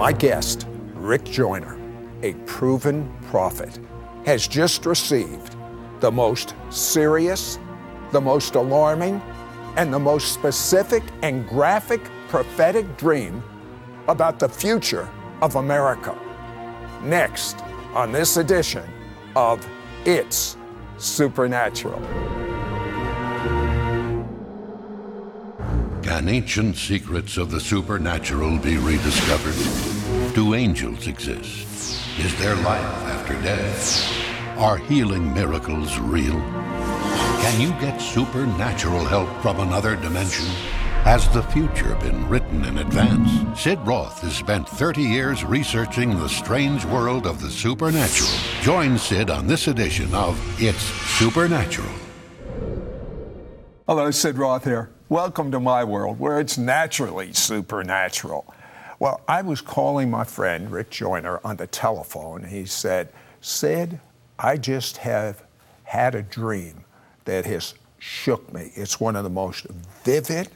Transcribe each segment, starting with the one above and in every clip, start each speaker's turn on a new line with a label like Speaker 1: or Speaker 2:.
Speaker 1: My guest, Rick Joyner, a proven prophet, has just received the most serious, the most alarming, and the most specific and graphic prophetic dream about the future of America. Next on this edition of It's Supernatural.
Speaker 2: Can ancient secrets of the supernatural be rediscovered? Do angels exist? Is there life after death? Are healing miracles real? Can you get supernatural help from another dimension? Has the future been written in advance? Sid Roth has spent 30 years researching the strange world of the supernatural. Join Sid on this edition of It's Supernatural.
Speaker 1: Hello, Sid Roth here. Welcome to my world where it's naturally supernatural. Well, I was calling my friend Rick Joyner on the telephone. He said, Sid, I just have had a dream that has shook me. It's one of the most vivid,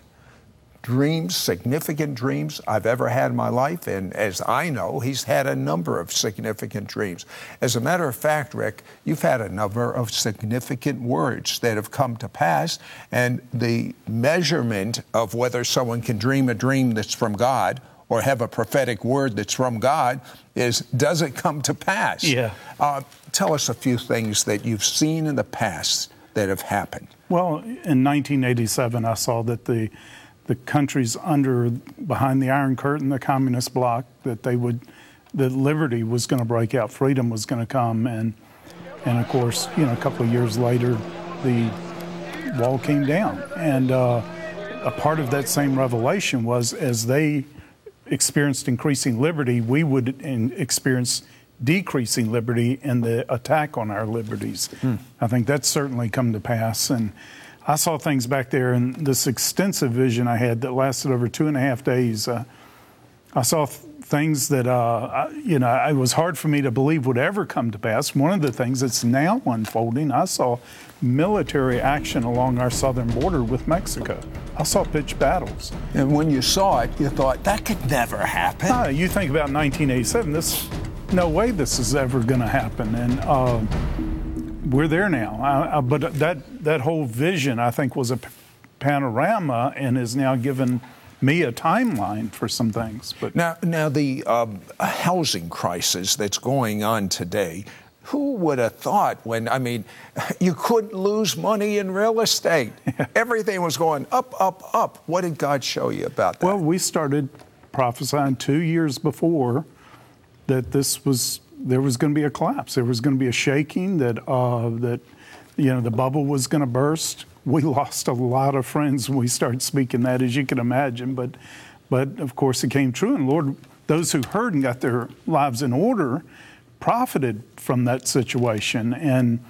Speaker 1: dreams, significant dreams I've ever had in my life. And as I know, he's had a number of significant dreams. As a matter of fact, Rick, you've had a number of significant words that have come to pass. And the measurement of whether someone can dream a dream that's from God or have a prophetic word that's from God is does it come to pass?
Speaker 3: Yeah.
Speaker 1: Uh, tell us a few things that you've seen in the past that have happened.
Speaker 3: Well, in 1987, I saw that the the countries under behind the Iron Curtain, the communist bloc, that they would that liberty was going to break out, freedom was going to come, and and of course, you know, a couple of years later, the wall came down, and uh, a part of that same revelation was as they experienced increasing liberty, we would experience decreasing liberty in the attack on our liberties. Hmm. I think that's certainly come to pass, and I saw things back there, and this extensive vision I had that lasted over two and a half days. Uh, I saw th- things that, uh, I, you know, it was hard for me to believe would ever come to pass. One of the things that's now unfolding, I saw military action along our southern border with Mexico. I saw pitched battles.
Speaker 1: And when you saw it, you thought that could never happen.
Speaker 3: Uh, you think about 1987. This, no way, this is ever going to happen. And uh, we're there now. I, I, but that that whole vision, I think, was a panorama and is now given me a timeline for some things.
Speaker 1: But now, now the um, housing crisis that's going on today. Who would have thought when, I mean, you couldn't lose money in real estate? Everything was going up, up, up. What did God show you about that?
Speaker 3: Well, we started prophesying two years before that this was there was going to be a collapse. There was going to be a shaking that uh, that you know the bubble was going to burst. We lost a lot of friends when we started speaking that, as you can imagine. But but of course it came true, and Lord, those who heard and got their lives in order profited from that situation. And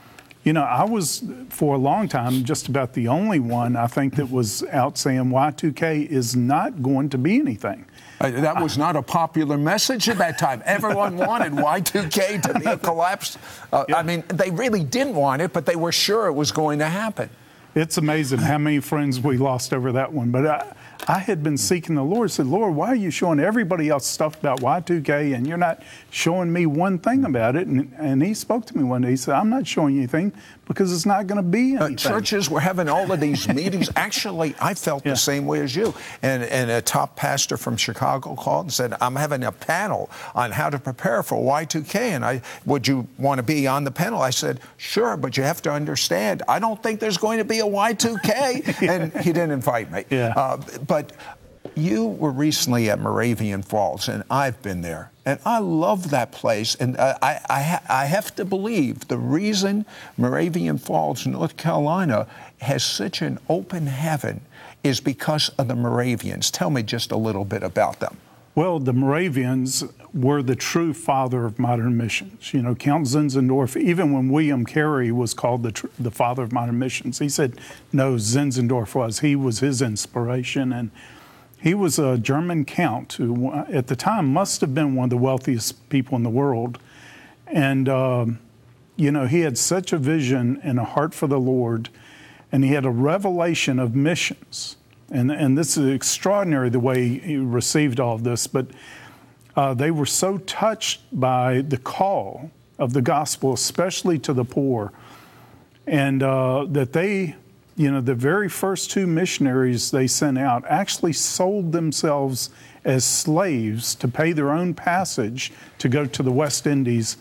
Speaker 3: you know, I was for a long time just about the only one I think that was out saying Y2K is not going to be anything.
Speaker 1: Uh, that was not a popular message at that time. Everyone wanted Y2K to be a collapse. Uh, yeah. I mean, they really didn't want it, but they were sure it was going to happen.
Speaker 3: It's amazing how many friends we lost over that one. But I, I had been seeking the Lord. Said, Lord, why are you showing everybody else stuff about Y2K and you're not showing me one thing about it? And, and He spoke to me one day. He said, I'm not showing you anything because it's not going to be anything.
Speaker 1: Uh, churches were having all of these meetings. Actually, I felt yeah. the same way as you. And, and a top pastor from Chicago called and said, I'm having a panel on how to prepare for Y2K. And I, would you want to be on the panel? I said, sure, but you have to understand, I don't think there's going to be a Y2K. yeah. And he didn't invite me.
Speaker 3: Yeah. Uh,
Speaker 1: but you were recently at Moravian Falls, and I've been there. And I love that place. And uh, I, I, I, have to believe the reason Moravian Falls, North Carolina, has such an open heaven is because of the Moravians. Tell me just a little bit about them.
Speaker 3: Well, the Moravians were the true father of modern missions. You know, Count Zinzendorf, even when William Carey was called the, tr- the father of modern missions, he said, no, Zinzendorf was. He was his inspiration. And he was a German count who, at the time, must have been one of the wealthiest people in the world. And, um, you know, he had such a vision and a heart for the Lord, and he had a revelation of missions. And, and this is extraordinary the way he received all this. But uh, they were so touched by the call of the gospel, especially to the poor, and uh, that they, you know, the very first two missionaries they sent out actually sold themselves as slaves to pay their own passage to go to the West Indies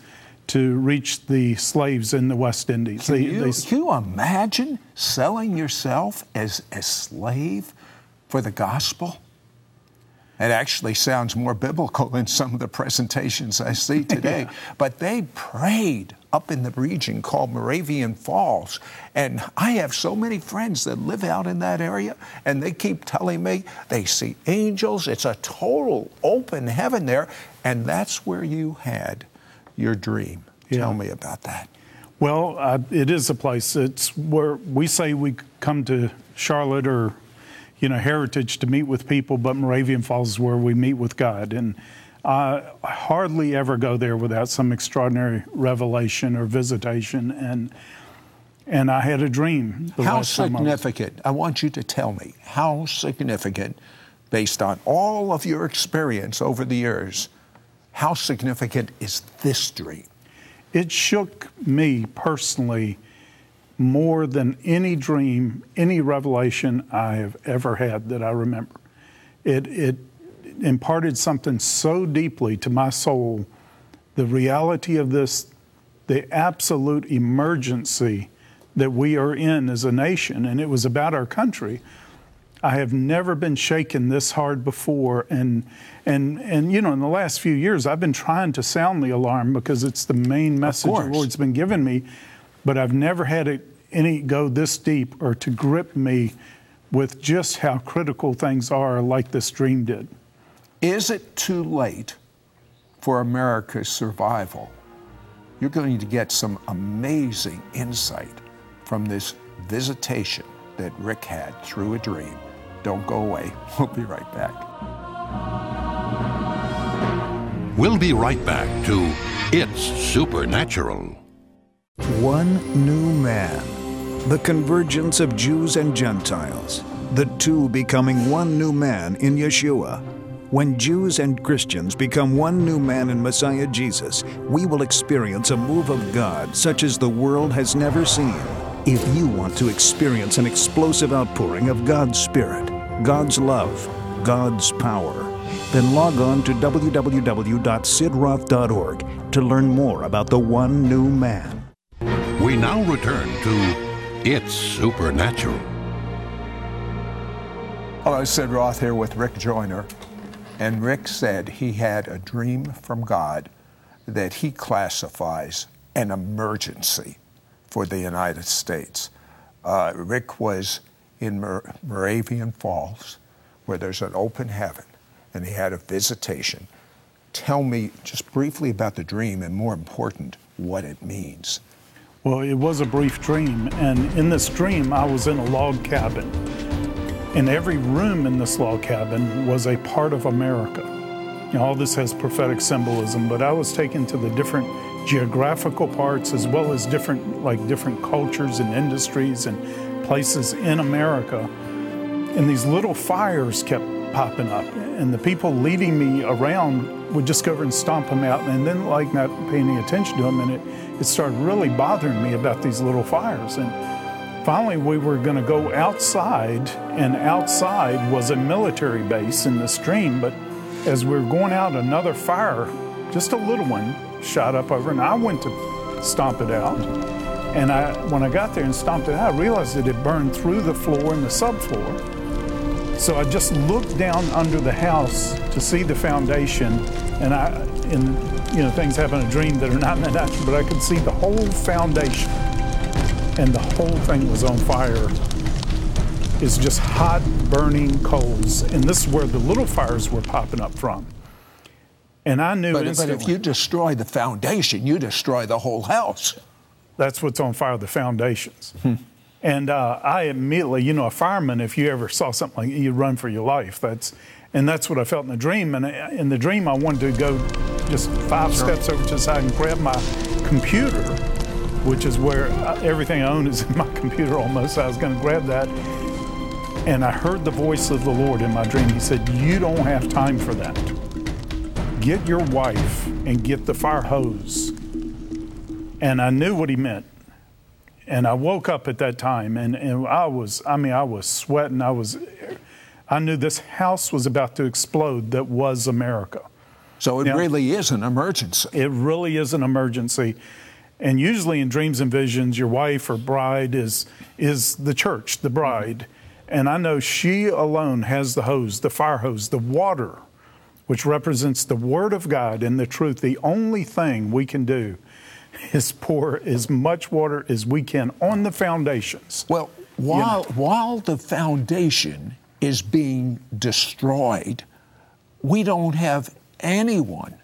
Speaker 3: to reach the slaves in the West Indies.
Speaker 1: Can, they, you, they, can you imagine selling yourself as a slave for the gospel? It actually sounds more biblical than some of the presentations I see today. yeah. But they prayed up in the region called Moravian Falls. And I have so many friends that live out in that area, and they keep telling me they see angels. It's a total open heaven there. And that's where you had your dream. Yeah. Tell me about that.
Speaker 3: Well, uh, it is a place. It's where we say we come to Charlotte or you know, heritage to meet with people, but Moravian Falls is where we meet with God. And I hardly ever go there without some extraordinary revelation or visitation. And and I had a dream.
Speaker 1: How significant? I, I want you to tell me how significant, based on all of your experience over the years, how significant is this dream?
Speaker 3: It shook me personally more than any dream, any revelation I have ever had that I remember. It, it imparted something so deeply to my soul the reality of this, the absolute emergency that we are in as a nation, and it was about our country. I have never been shaken this hard before, and and and you know, in the last few years, I've been trying to sound the alarm because it's the main message the Lord's been giving me but I've never had it any go this deep or to grip me with just how critical things are, like this dream did.
Speaker 1: Is it too late for America's survival? You're going to get some amazing insight from this visitation that Rick had through a dream. Don't go away. We'll be right back.
Speaker 2: We'll be right back to It's Supernatural.
Speaker 4: One new man. The convergence of Jews and Gentiles. The two becoming one new man in Yeshua. When Jews and Christians become one new man in Messiah Jesus, we will experience a move of God such as the world has never seen. If you want to experience an explosive outpouring of God's Spirit, God's love, God's power, then log on to www.sidroth.org to learn more about the one new man.
Speaker 2: We now return to It's Supernatural.
Speaker 1: Hello, Sid Roth here with Rick Joyner. And Rick said he had a dream from God that he classifies an emergency for the United States. Uh, Rick was in Mor- Moravian Falls, where there's an open heaven, and he had a visitation. Tell me just briefly about the dream, and more important, what it means.
Speaker 3: Well, it was a brief dream, and in this dream, I was in a log cabin. And every room in this log cabin was a part of America. You know, all this has prophetic symbolism, but I was taken to the different geographical parts as well as different, like different cultures and industries and places in America. And these little fires kept popping up, and the people leading me around would just go over and stomp them out, and then like not paying any attention to them, and it it started really bothering me about these little fires. And finally, we were going to go outside, and outside was a military base in the stream. But as we were going out, another fire, just a little one, shot up over, and I went to stomp it out. And I, when I got there and stomped it out, I realized that it burned through the floor and the subfloor. So I just looked down under the house to see the foundation, and I, in you know, things happen in a dream that are not in the natural, but I could see the whole foundation and the whole thing was on fire. It's just hot, burning coals. And this is where the little fires were popping up from. And I knew
Speaker 1: but. But if you destroy the foundation, you destroy the whole house.
Speaker 3: That's what's on fire, the foundations. Hmm. And uh, I immediately, you know, a fireman, if you ever saw something like you run for your life. That's, and that's what I felt in the dream. And uh, in the dream, I wanted to go just five sure. steps over to the side and grab my computer, which is where uh, everything I own is in my computer almost. So I was going to grab that. And I heard the voice of the Lord in my dream. He said, You don't have time for that. get your wife and get the fire hose. And I knew what he meant. And I woke up at that time and, and I was, I mean, I was sweating. I was, I knew this house was about to explode that was America.
Speaker 1: So it
Speaker 3: Yeah.
Speaker 1: really is an emergency.
Speaker 3: It really is an emergency. And usually in dreams and visions, your wife or bride is, is the church, the bride. And I know she alone has the hose, the fire hose, the water, which represents the Word of God and the truth. The only thing we can do is pour as much water as we can on the foundations.
Speaker 1: Well, while, while the foundation is being destroyed, we don't have anyone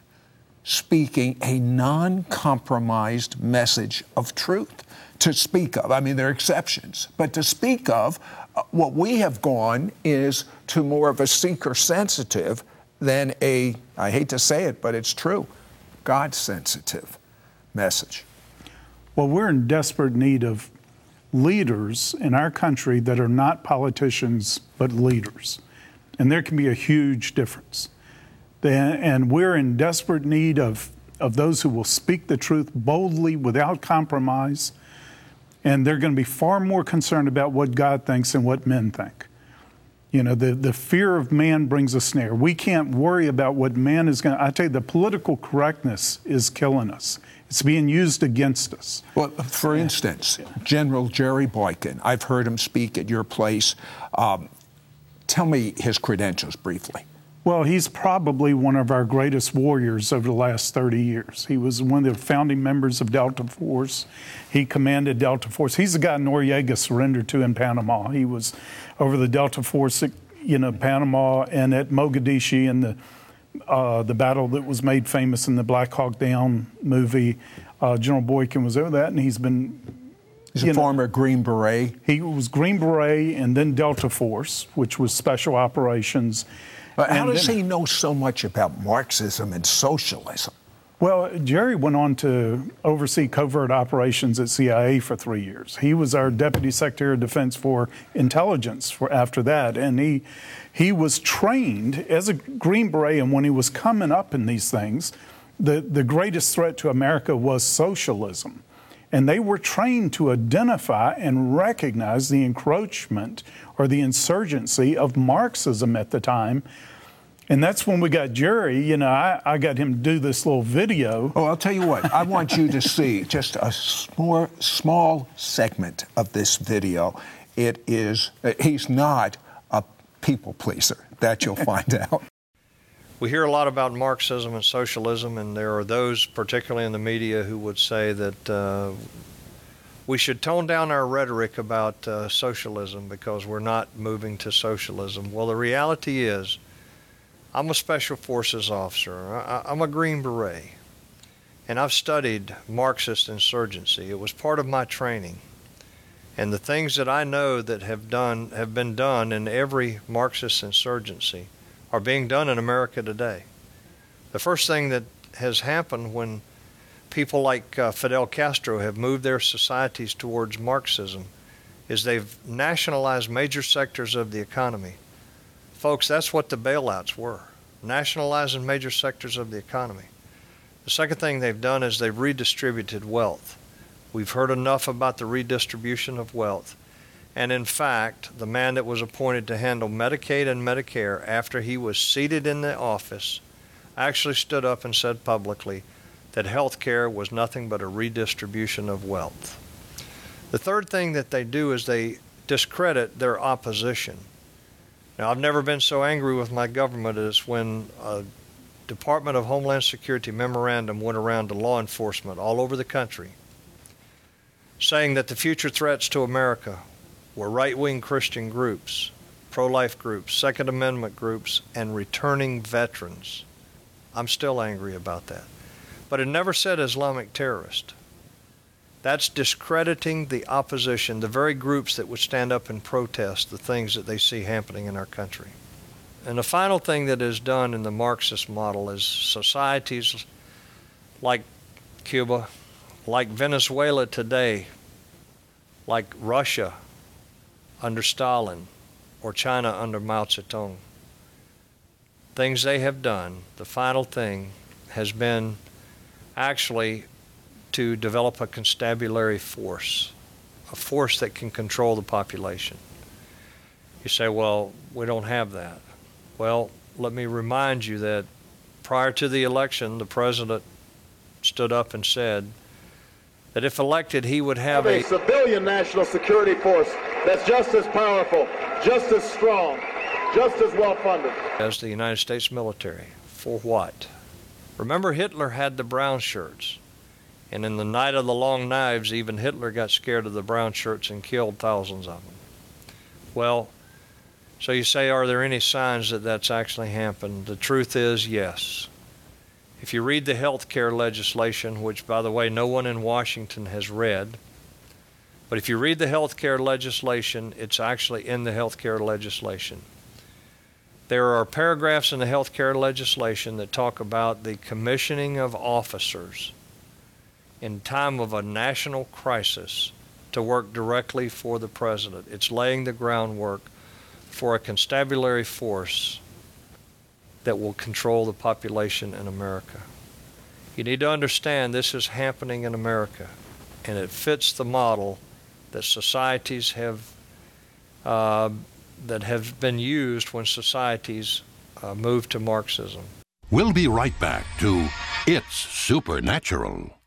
Speaker 1: speaking a non compromised message of truth to speak of. I mean, there are exceptions, but to speak of, uh, what we have gone is to more of a seeker sensitive than a, I hate to say it, but it's true, God sensitive message.
Speaker 3: Well, we're in desperate need of leaders in our country that are not politicians but leaders. And there can be a huge difference. And we're in desperate need of, of those who will speak the truth boldly without compromise. And they're going to be far more concerned about what God thinks and what men think. You know, the, the fear of man brings a snare. We can't worry about what man is going to. I tell you, the political correctness is killing us. It's being used against us.
Speaker 1: Well, for instance, General Jerry Boykin, I've heard him speak at your place. Um, tell me his credentials briefly.
Speaker 3: Well, he's probably one of our greatest warriors over the last 30 years. He was one of the founding members of Delta Force. He commanded Delta Force. He's the guy Noriega surrendered to in Panama. He was over the Delta Force, at, you know, Panama and at Mogadishu in the uh, the battle that was made famous in the Black Hawk Down movie. Uh, General Boykin was over that, and he's been
Speaker 1: He's
Speaker 3: You
Speaker 1: a
Speaker 3: know-
Speaker 1: former Green Beret.
Speaker 3: he was Green Beret and then Delta Force, which was special operations.
Speaker 1: But how does
Speaker 3: then-
Speaker 1: he know so much about Marxism and socialism?
Speaker 3: Well, Jerry went on to oversee covert operations at CIA for three years. He was our deputy secretary of defense for intelligence for after that, and he he was trained as a Green Beret. And when he was coming up in these things, the the greatest threat to America was socialism, and they were trained to identify and recognize the encroachment or the insurgency of Marxism at the time. And that's when we got Jerry. You know, I, I got him to do this little video.
Speaker 1: Oh, I'll tell you what. I want you to see just a small, small segment of this video. It is. uh, He's not a people pleaser. That you'll find out.
Speaker 5: We hear a lot about Marxism and socialism, and there are those, particularly in the media, who would say that uh, we should tone down our rhetoric about uh, socialism because we're not moving to socialism. Well, the reality is, I'm a Special Forces officer, I, I'm a Green Beret, and I've studied Marxist insurgency. It was part of my training. And the things that I know that have done have been done in every Marxist insurgency are being done in America today. The first thing that has happened when people like uh, Fidel Castro have moved their societies towards Marxism is they've nationalized major sectors of the economy. Folks, that's what the bailouts were nationalizing major sectors of the economy. The second thing they've done is they've redistributed wealth. We've heard enough about the redistribution of wealth. And in fact, the man that was appointed to handle Medicaid and Medicare after he was seated in the office actually stood up and said publicly that health care was nothing but a redistribution of wealth. The third thing that they do is they discredit their opposition. Now, I've never been so angry with my government as when a Department of Homeland Security memorandum went around to law enforcement all over the country saying that the future threats to America were right wing Christian groups, pro life groups, Second Amendment groups, and returning veterans. I'm still angry about that. But it never said Islamic terrorist. That's discrediting the opposition, the very groups that would stand up and protest the things that they see happening in our country. And the final thing that is done in the Marxist model is societies like Cuba, like Venezuela today, like Russia under Stalin, or China under Mao Zedong. things they have done, the final thing has been actually to develop a constabulary force, a force that can control the population. You say, well, we don't have that. Well, let me remind you that prior to the election, the president stood up and said that if elected, he would have,
Speaker 6: have a, a
Speaker 5: civilian
Speaker 6: national security force that's just as powerful, just as strong, just as well funded
Speaker 5: as the United States military. For what? Remember, Hitler had the brown shirts. And in the night of the long knives, even Hitler got scared of the brown shirts and killed thousands of them. Well, so you say, are there any signs that that's actually happened? The truth is, yes. If you read the health care legislation, which, by the way, no one in Washington has read, but if you read the health care legislation, it's actually in the health care legislation. There are paragraphs in the health care legislation that talk about the commissioning of officers in time of a national crisis to work directly for the president. It's laying the groundwork for a constabulary force that will control the population in America. You need to understand this is happening in America, and it fits the model that societies have uh, that have been used when societies uh, move to Marxism.
Speaker 2: We'll be right back to It's Supernatural.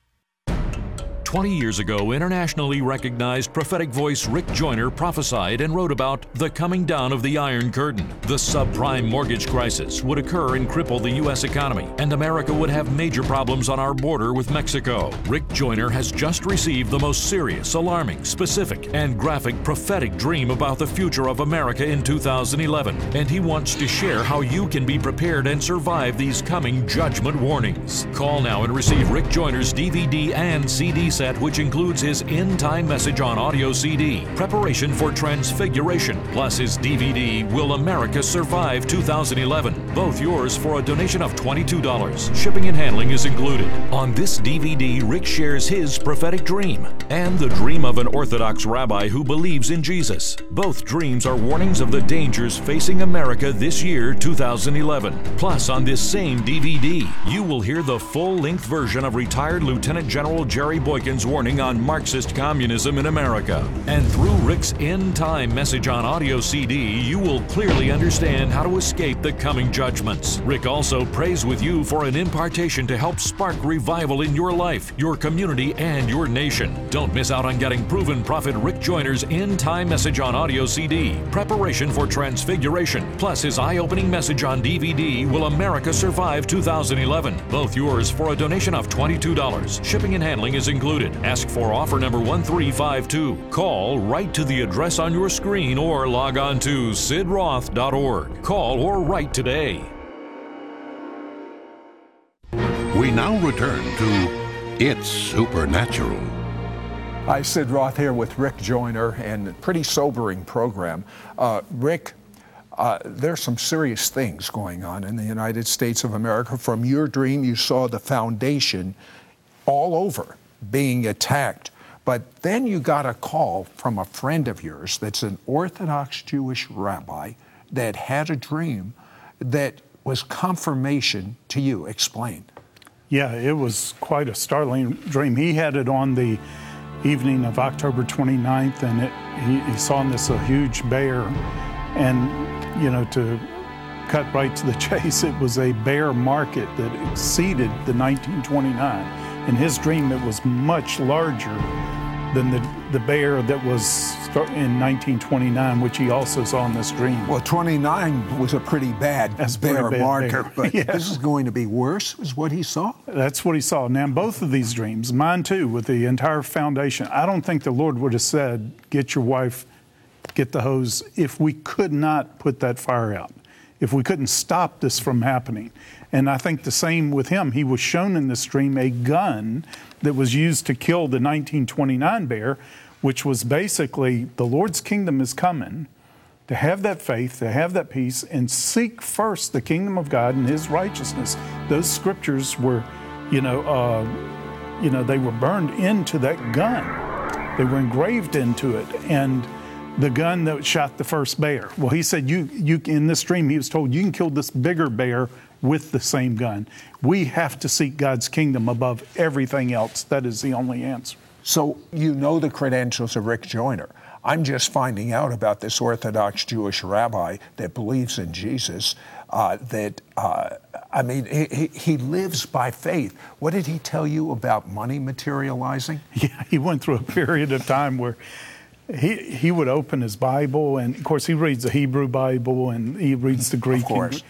Speaker 7: 20 years ago, internationally recognized prophetic voice Rick Joyner prophesied and wrote about the coming down of the Iron Curtain. The subprime mortgage crisis would occur and cripple the U.S. economy, and America would have major problems on our border with Mexico. Rick Joyner has just received the most serious, alarming, specific, and graphic prophetic dream about the future of America in 2011, and he wants to share how you can be prepared and survive these coming judgment warnings. Call now and receive Rick Joyner's DVD and CD set set, which includes his end time message on audio CD, Preparation for Transfiguration, plus his DVD, Will America Survive 2011. Both yours for a donation of $22. Shipping and handling is included. On this DVD, Rick shares his prophetic dream and the dream of an Orthodox rabbi who believes in Jesus. Both dreams are warnings of the dangers facing America this year, 2011. Plus, on this same DVD, you will hear the full length version of retired Lieutenant General Jerry Boykin's warning on Marxist communism in America. And through Rick's end time message on audio CD, you will clearly understand how to escape the coming judgments. Rick also prays with you for an impartation to help spark revival in your life, your community, and your nation. Don't miss out on getting proven prophet Rick Joyner's end time message on audio CD, Preparation for Transfiguration, plus his eye opening message on DVD, Will America Survive 2011? Both yours for a donation of $22. Shipping and handling is included. Ask for offer number 1352. Call, write to the address on your screen, or log on to sidroth.org. Call or write today.
Speaker 2: We now return to It's Supernatural.
Speaker 1: I, Sid Roth here with Rick Joyner, and a pretty sobering program. Uh, Rick, uh, there's some serious things going on in the United States of America. From your dream, you saw the foundation all over being attacked. But then you got a call from a friend of yours that's an Orthodox Jewish rabbi that had a dream that was confirmation to you. Explain.
Speaker 3: Yeah, it was quite a startling dream. He had it on the evening of October 29th, and it, he, he saw in this a huge bear. And, you know, to cut right to the chase, it was a bear market that exceeded the 1929 in his dream, it was much larger than the, the bear that was in 1929, which he also saw in this dream.
Speaker 1: Well, 29 was a pretty bad That's bear bad marker, bear. but yeah. this is going to be worse, is what he saw?
Speaker 3: That's what he saw. Now, both of these dreams, mine too, with the entire foundation, I don't think the Lord would have said, Get your wife, get the hose, if we could not put that fire out, if we couldn't stop this from happening. And I think the same with him. He was shown in this dream a gun that was used to kill the 1929 bear, which was basically the Lord's kingdom is coming. To have that faith, to have that peace, and seek first the kingdom of God and His righteousness. Those scriptures were, you know, uh, you know, they were burned into that gun. They were engraved into it, and the gun that shot the first bear. Well, he said, you, you, in this dream, he was told, you can kill this bigger bear with the same gun. We have to seek God's kingdom above everything else. That is the only answer.
Speaker 1: So you know the credentials of Rick Joyner. I'm just finding out about this Orthodox Jewish rabbi that believes in Jesus. Uh, that uh, I mean, he, he lives by faith. What did he tell you about money materializing?
Speaker 3: Yeah, he went through a period of time where he he would open his Bible, and of course he reads the Hebrew Bible and he reads the Greek.
Speaker 1: Of course.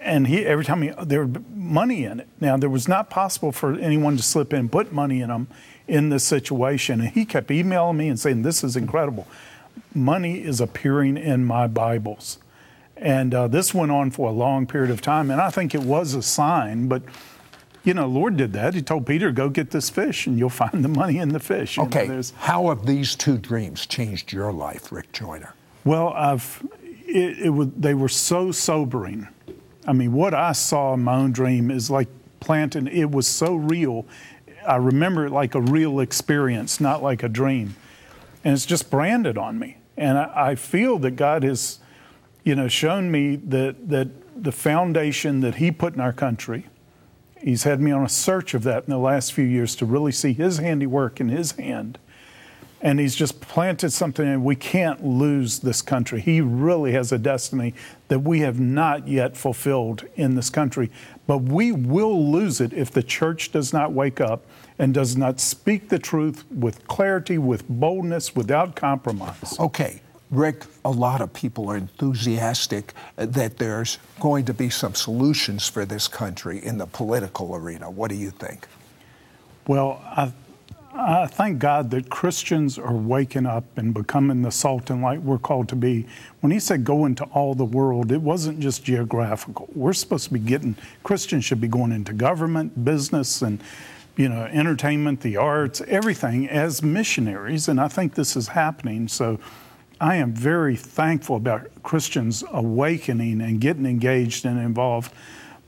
Speaker 3: And he every time he there was money in it. Now there was not possible for anyone to slip in and put money in them in this situation. And he kept emailing me and saying, "This is incredible. Money is appearing in my Bibles." And uh, this went on for a long period of time, and I think it was a sign, but you know, Lord did that. He told Peter, "Go get this fish, and you'll find the money in the fish." You
Speaker 1: okay.
Speaker 3: Know,
Speaker 1: How have these two dreams changed your life, Rick Joyner?
Speaker 3: Well, I've it, it was they were so sobering. I mean, what I saw in my own dream is like planting. It was so real. I remember it like a real experience, not like a dream, and it's just branded on me. And I, I feel that God has you know, shown me that, that the foundation that he put in our country, he's had me on a search of that in the last few years to really see his handiwork in his hand. And he's just planted something, and we can't lose this country. He really has a destiny that we have not yet fulfilled in this country. But we will lose it if the church does not wake up and does not speak the truth with clarity, with boldness, without compromise.
Speaker 1: Okay. Rick, a lot of people are enthusiastic that there's going to be some solutions for this country in the political arena. What do you think?
Speaker 3: Well, I, I thank God that Christians are waking up and becoming the salt and light we're called to be. When he said go into all the world, it wasn't just geographical. We're supposed to be getting, Christians should be going into government, business, and you know, entertainment, the arts, everything as missionaries, and I think this is happening. So I am very thankful about Christians awakening and getting engaged and involved.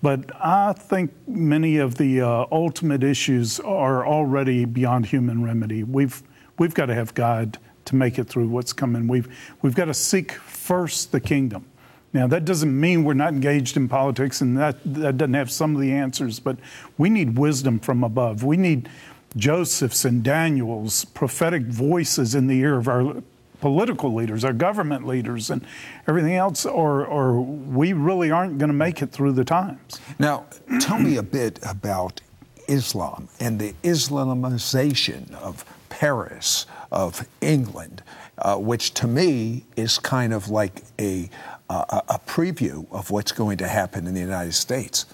Speaker 3: But I think many of the uh, ultimate issues are already beyond human remedy. We've, we've got to have God to make it through what's coming. We've, we've got to seek first the kingdom. Now, that doesn't mean we're not engaged in politics and that, that doesn't have some of the answers, but we need wisdom from above. We need Joseph's and Daniel's prophetic voices in the ear of our political leaders, our government leaders, and everything else, or, or we really aren't going to make it through the times.
Speaker 1: Now, tell me a bit about Islam and the Islamization of Paris, of England, uh, which to me is kind of like a, a, a preview of what's going to happen in the United States.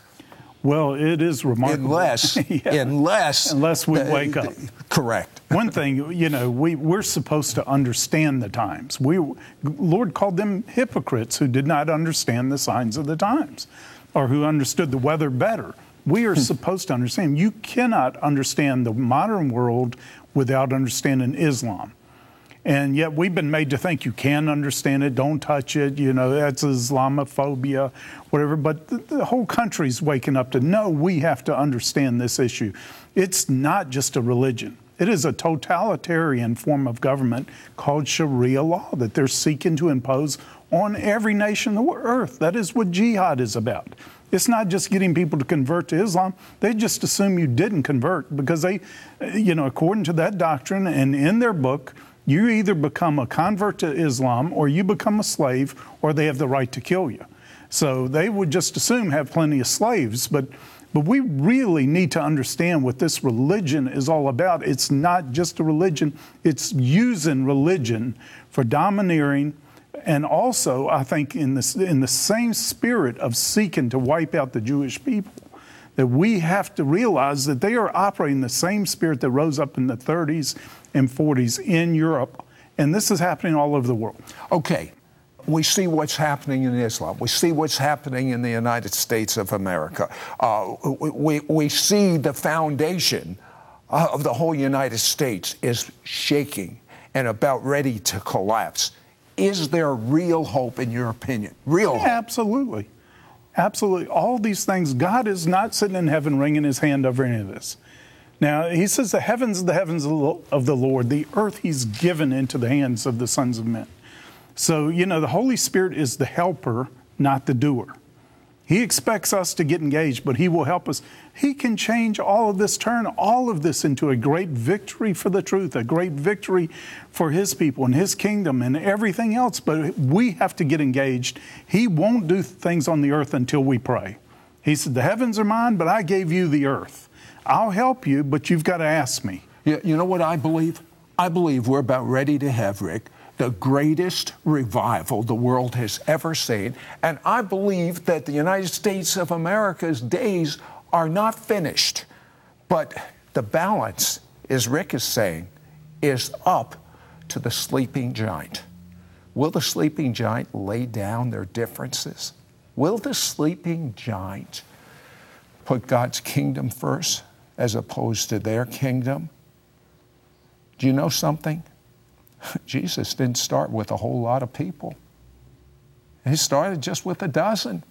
Speaker 3: Well, it is remarkable.
Speaker 1: Unless, yeah. unless,
Speaker 3: unless we wake up.
Speaker 1: Correct.
Speaker 3: One thing, you know, we, we're supposed to understand the times. We, Lord called them hypocrites who did not understand the signs of the times or who understood the weather better. We are hmm. supposed to understand. You cannot understand the modern world without understanding Islam. And yet we've been made to think you can understand it, don't touch it, you know, that's Islamophobia, whatever. But the, the whole country's waking up to no, we have to understand this issue. It's not just a religion. It is a totalitarian form of government called Sharia law that they're seeking to impose on every nation on earth. That is what jihad is about. It's not just getting people to convert to Islam. They just assume you didn't convert because they, you know, according to that doctrine and in their book, you either become a convert to Islam or you become a slave or they have the right to kill you. So they would just assume have plenty of slaves, but but we really need to understand what this religion is all about. It's not just a religion, it's using religion for domineering and also I think in the in the same spirit of seeking to wipe out the Jewish people that we have to realize that they are operating the same spirit that rose up in the 30s and 40s in Europe. And this is happening all over the world.
Speaker 1: Okay. We see what's happening in Islam. We see what's happening in the United States of America. Uh, we, we see the foundation of the whole United States is shaking and about ready to collapse. Is there real hope, in your opinion? Real
Speaker 3: yeah, Absolutely. Absolutely. All these things, God is not sitting in heaven wringing his hand over any of this. Now, he says, The heavens are the heavens of the Lord, the earth he's given into the hands of the sons of men. So, you know, the Holy Spirit is the helper, not the doer. He expects us to get engaged, but He will help us. He can change all of this, turn all of this into a great victory for the truth, a great victory for His people and His kingdom and everything else. But we have to get engaged. He won't do things on the earth until we pray. He said, The heavens are mine, but I gave you the earth. I'll help you, but you've got to ask me.
Speaker 1: You, you know what I believe? I believe we're about ready to have, Rick, the greatest revival the world has ever seen. And I believe that the United States of America's days are not finished. But the balance, as Rick is saying, is up to the sleeping giant. Will the sleeping giant lay down their differences? Will the sleeping giant put God's kingdom first as opposed to their kingdom? Do you know something? Jesus didn't start with a whole lot of people. He started just with a dozen.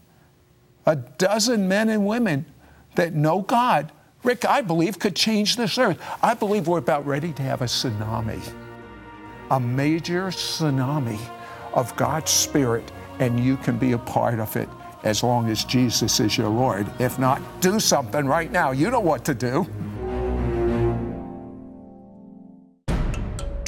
Speaker 1: A dozen men and women that know God. Rick, I believe, could change this earth. I believe we're about ready to have a tsunami, a major tsunami of God's Spirit, and you can be a part of it as long as Jesus is your Lord. If not, do something right now. You know what to do.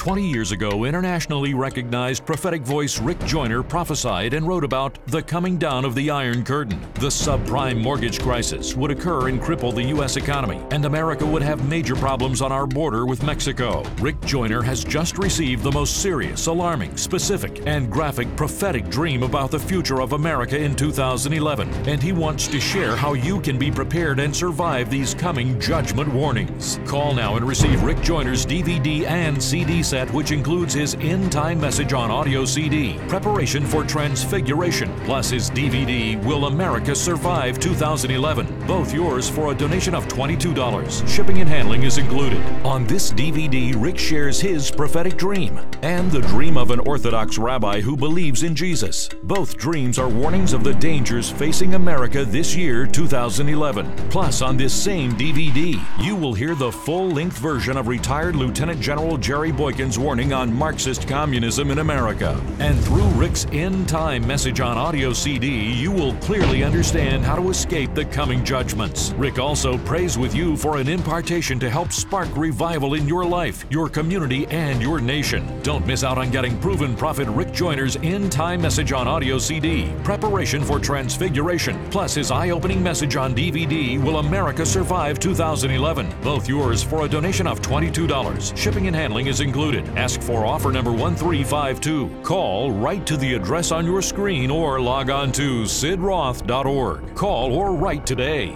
Speaker 7: 20 years ago, internationally recognized prophetic voice Rick Joyner prophesied and wrote about the coming down of the Iron Curtain. The subprime mortgage crisis would occur and cripple the U.S. economy, and America would have major problems on our border with Mexico. Rick Joyner has just received the most serious, alarming, specific, and graphic prophetic dream about the future of America in 2011, and he wants to share how you can be prepared and survive these coming judgment warnings. Call now and receive Rick Joyner's DVD and CD set set, which includes his end time message on audio CD, Preparation for Transfiguration, plus his DVD, Will America Survive 2011. Both yours for a donation of $22. Shipping and handling is included. On this DVD, Rick shares his prophetic dream and the dream of an Orthodox rabbi who believes in Jesus. Both dreams are warnings of the dangers facing America this year, 2011. Plus, on this same DVD, you will hear the full length version of retired Lieutenant General Jerry Boykin's warning on Marxist communism in America. And through Rick's end time message on audio CD, you will clearly understand how to escape the coming judgments. Rick also prays with you for an impartation to help spark revival in your life, your community, and your nation. Don't miss out on getting proven prophet Rick Joyner's end time message on audio CD, Preparation for Transfiguration, plus his eye opening message on DVD, Will America Survive 2011? Both yours for a donation of $22. Shipping and handling is included. Ask for offer number 1352. Call, write to the address on your screen, or log on to sidroth.org. Call or write today.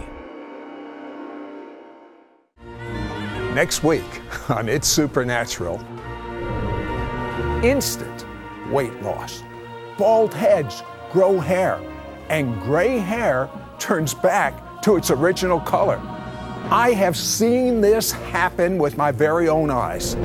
Speaker 1: Next week on It's Supernatural, instant weight loss, bald heads grow hair, and gray hair turns back to its original color. I have seen this happen with my very own eyes.